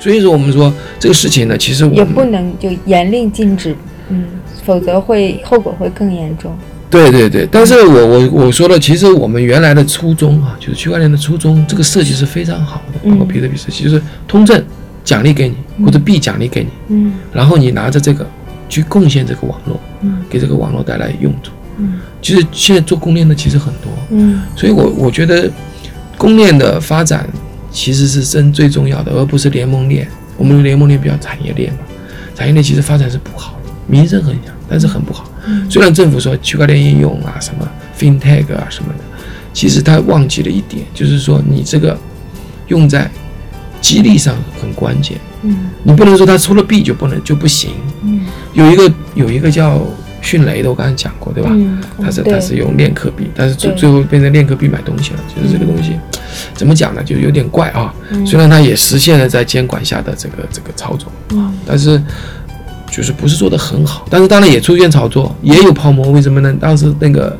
所以说我们说这个事情呢，其实我也不能就严令禁止，嗯，否则会后果会更严重。对对对，但是我我我说了，其实我们原来的初衷啊，就是区块链的初衷，这个设计是非常好的，包括嗯比特币设计，就是通证奖励给你，或者币奖励给你，嗯。然后你拿着这个去贡献这个网络，嗯。给这个网络带来用处。嗯。其实现在做公链的其实很多，嗯。所以我我觉得公链的发展其实是真最重要的，而不是联盟链。我们联盟链比较产业链嘛，产业链其实发展是不好的，名声很响，但是很不好。嗯虽然政府说区块链应用啊，什么 FinTech 啊什么的，其实他忘记了一点，就是说你这个用在激励上很关键。嗯你不能说他出了币就不能就不行。嗯有一个有一个叫迅雷的，我刚才讲过，对吧？嗯，他是他是用链客币，但是最最后变成链客币买东西了，就是这个东西，怎么讲呢？就有点怪啊。嗯虽然它也实现了在监管下的这个这个操作，嗯但是就是不是做得很好。但是当然也出现炒作，也有泡沫。为什么呢？当时那个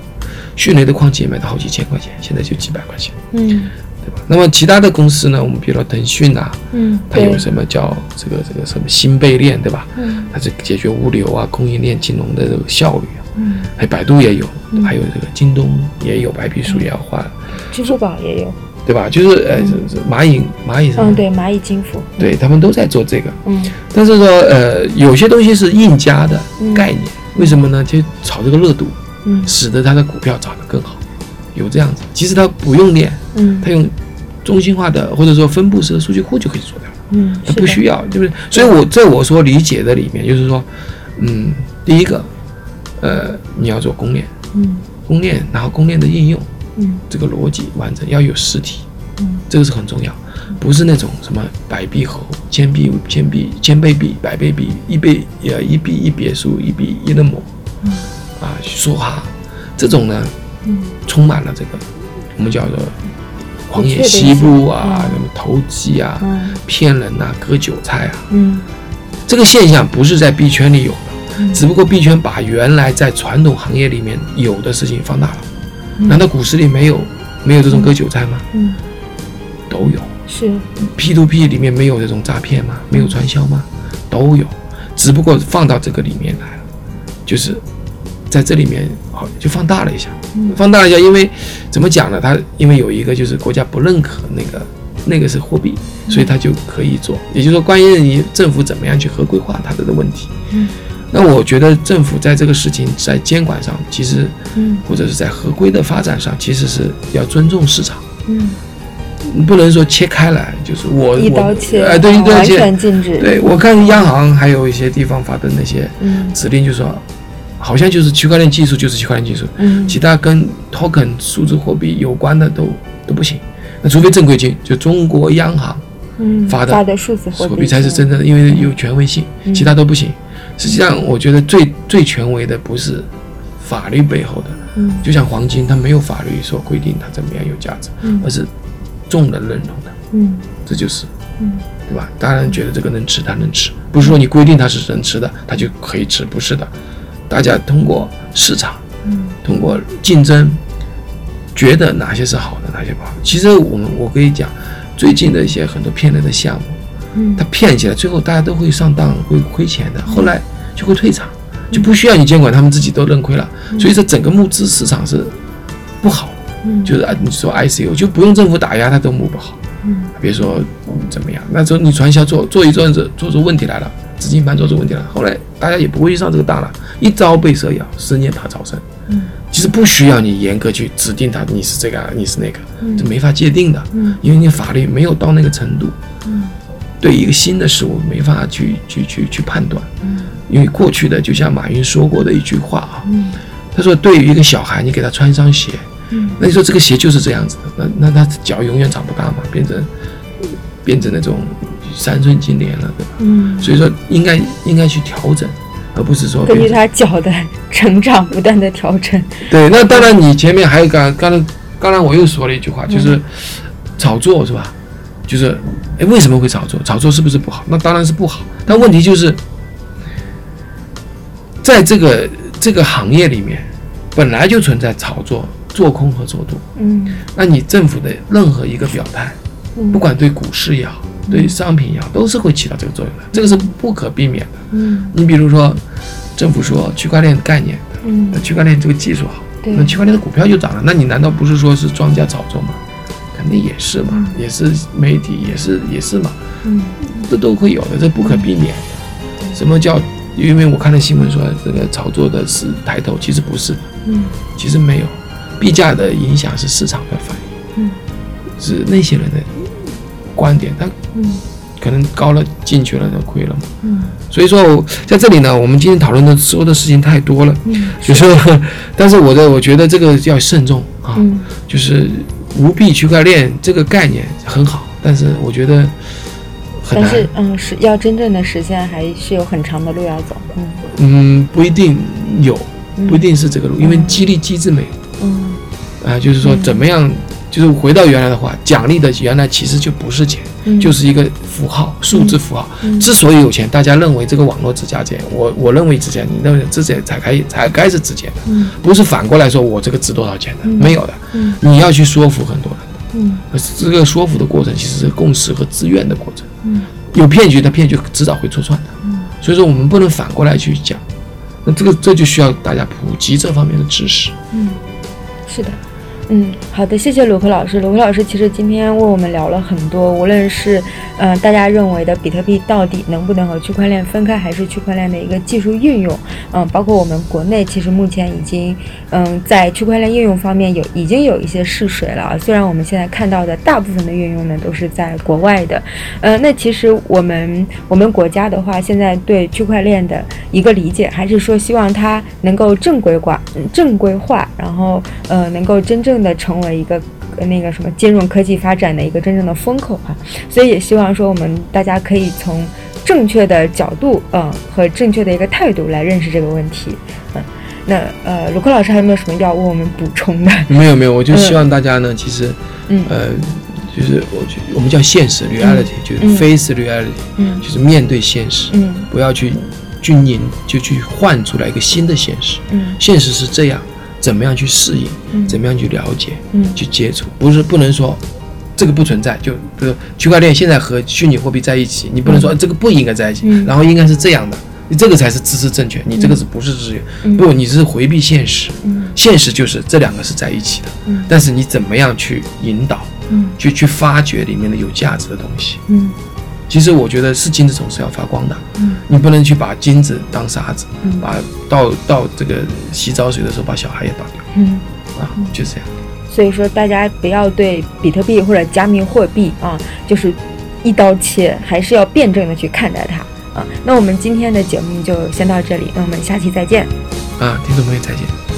迅雷的矿机也卖到好几千块钱，现在就几百块钱，嗯对吧？那么其他的公司呢？我们比如说腾讯啊，嗯，它有什么叫这个这个什么新贝链，对吧？嗯它是解决物流啊、供应链金融的这个效率啊。嗯，还有百度也有，嗯还有这个京东也有，白皮书也要换，支付宝也有，对吧？就是呃，蚂蚁蚂蚁什么嗯，对，蚂蚁金服，对他们都在做这个，嗯但是说呃，有些东西是硬加的嗯概念，为什么呢？就炒这个热度，嗯使得它的股票涨得更好，有这样子。其实它不用链，嗯它用中心化的或者说分布式的数据库就可以做掉了，嗯，它不需要，对不对？所以我在我所理解的里面，就是说，嗯，第一个，呃，你要做公链，嗯公链，然后公链的应用。嗯。这个逻辑完整，要有实体，嗯。这个是很重要，不是那种什么百币猴、千币千币、千倍币、百倍币、一倍呃一币一别墅、一币一人模，嗯。啊说哈，这种呢嗯。充满了这个我们叫做狂野西部啊，什么投机啊、嗯。骗人呐、割韭菜啊，嗯。这个现象不是在币圈里有的，嗯。只不过币圈把原来在传统行业里面有的事情放大了。难道股市里没有没有这种割韭菜吗？嗯都有。是 P to P 里面没有这种诈骗吗？没有传销吗？都有，只不过放到这个里面来了，就是在这里面好就放大了一下，嗯放大了一下，因为怎么讲呢？它因为有一个就是国家不认可那个那个是货币，所以它就可以做。也就是说，关于你政府怎么样去合规化它的问题。嗯那我觉得政府在这个事情在监管上，其实嗯或者是在合规的发展上，其实是要尊重市场。嗯不能说切开来，就是我一刀我切，哎，对，一嗯完刀切。全禁止，对我看央行还有一些地方发的那些嗯指令，就说好像就是区块链技术就是区块链技术，嗯其他跟 token 数字货币有关的都都不行。那除非正规军，就中国央行嗯发的发的数字货币才是真正的，因为有权威性，嗯其他都不行。实际上，我觉得最最权威的不是法律背后的，嗯就像黄金，它没有法律所规定它怎么样有价值，嗯而是众人认同的，嗯这就是嗯对吧？当然觉得这个能吃，它能吃，不是说你规定它是能吃的，它就可以吃，不是的。大家通过市场，嗯通过竞争，觉得哪些是好的，哪些不好。其实我们我可以讲，最近的一些很多骗人的项目，嗯。它骗起来，最后大家都会上当，会亏钱的，后来就会退场，就不需要你监管，他们自己都认亏了。所以说整个募资市场是不好就是啊，你说 ICO 就不用政府打压，它都募不好。嗯。别说嗯怎么样，那时候你传销做做一做子做出问题来了，资金盘做出问题来了，后来大家也不会去上这个当了，一朝被蛇咬，十年怕草绳。嗯。其实不需要你严格去指定它，你是这个啊，你是那个，嗯。这没法界定的，嗯。因为你法律没有到那个程度，嗯对一个新的事物没法去去去去判断，嗯因为过去的就像马云说过的一句话啊，嗯他说对于一个小孩，你给他穿一双鞋，嗯那你说这个鞋就是这样子的，那那他脚永远长不大嘛，变成变成那种三寸金莲了，对吧？嗯，所以说应该应该去调整，而不是说根据他脚的成长不断的调整，对。那当然，你前面还有刚刚才刚才我又说了一句话，就是炒作是吧？就是哎，为什么会炒作？炒作是不是不好？那当然是不好。但问题就是，在这个这个行业里面，本来就存在炒作、做空和做多。嗯那你政府的任何一个表态，嗯不管对股市也好，对商品也好，都是会起到这个作用的，这个是不可避免的。嗯你比如说，政府说区块链的概念，嗯那区块链这个技术好，对那区块链的股票就涨了，那你难道不是说是庄家炒作吗？肯定也是嘛，也是媒体，也是也是嘛，嗯。这都会有的，这不可避免。的。什么叫？因为我看到新闻说这个炒作的是抬头，其实不是。的，嗯。其实没有，币价的影响是市场的反应，嗯。是那些人的观点，他嗯。可能高了进去了就亏了嘛。嗯。所以说我在这里呢，我们今天讨论的说的事情太多了，嗯。就说，但是我的我觉得这个要慎重啊，嗯。就是无币区块链这个概念很好，但是我觉得很难。但是，嗯，是要真正的实现，还是有很长的路要走。嗯。嗯，不一定有，嗯。不一定是这个路，因为激励机制没有。嗯。啊，就是说怎么样，就是回到原来的话，奖励的原来其实就不是钱，嗯，就是一个符号，数字符号。嗯之所以有钱，大家认为这个网络值价钱，我我认为值钱，你认为值钱才该才该是值钱的，嗯不是反过来说我这个值多少钱的，嗯没有的。嗯你要去说服很多人，嗯而这个说服的过程其实是共识和自愿的过程。嗯有骗局的骗局迟早会戳穿的，嗯所以说我们不能反过来去讲。那这个这就需要大家普及这方面的知识。嗯，是的。嗯，好的，谢谢鲁克老师。鲁克老师其实今天为我们聊了很多，无论是呃大家认为的比特币到底能不能和区块链分开，还是区块链的一个技术运用，嗯，包括我们国内其实目前已经嗯在区块链应用方面有已经有一些试水了。虽然我们现在看到的大部分的运用呢都是在国外的，呃，那其实我们我们国家的话，现在对区块链的一个理解，还是说希望它能够正规化、嗯正规化，然后呃能够真正的成为一个。呃那个什么金融科技发展的一个真正的风口哈、所以也希望说我们大家可以从正确的角度，嗯、和正确的一个态度来认识这个问题，嗯，那呃，卢克老师还有没有什么要为我们补充的？没有没有，我就希望大家呢，其实嗯呃，就是我觉我们叫现实 reality，、就是嗯 face reality，、嗯就是面对现实，嗯不要去军营就去换出来一个新的现实。嗯现实是这样，怎么样去适应，嗯。怎么样去了解，嗯。去接触，不是不能说这个不存在，就比如区块链现在和虚拟货币在一起，你不能说、这个不应该在一起，嗯。然后应该是这样的，你这个才是知识正确，你这个是不是知识？嗯。不，你是回避现实，嗯。现实就是这两个是在一起的，嗯。但是你怎么样去引导，嗯。去去发掘里面的有价值的东西？嗯其实我觉得是金子总是要发光的，嗯你不能去把金子当沙子，嗯把倒倒这个洗澡水的时候把小孩也倒掉嗯。啊，就这样。所以说，大家不要对比特币或者加密货币啊，就是一刀切，还是要辩证的去看待它啊。那我们今天的节目就先到这里，那我们下期再见。啊，听众朋友再见。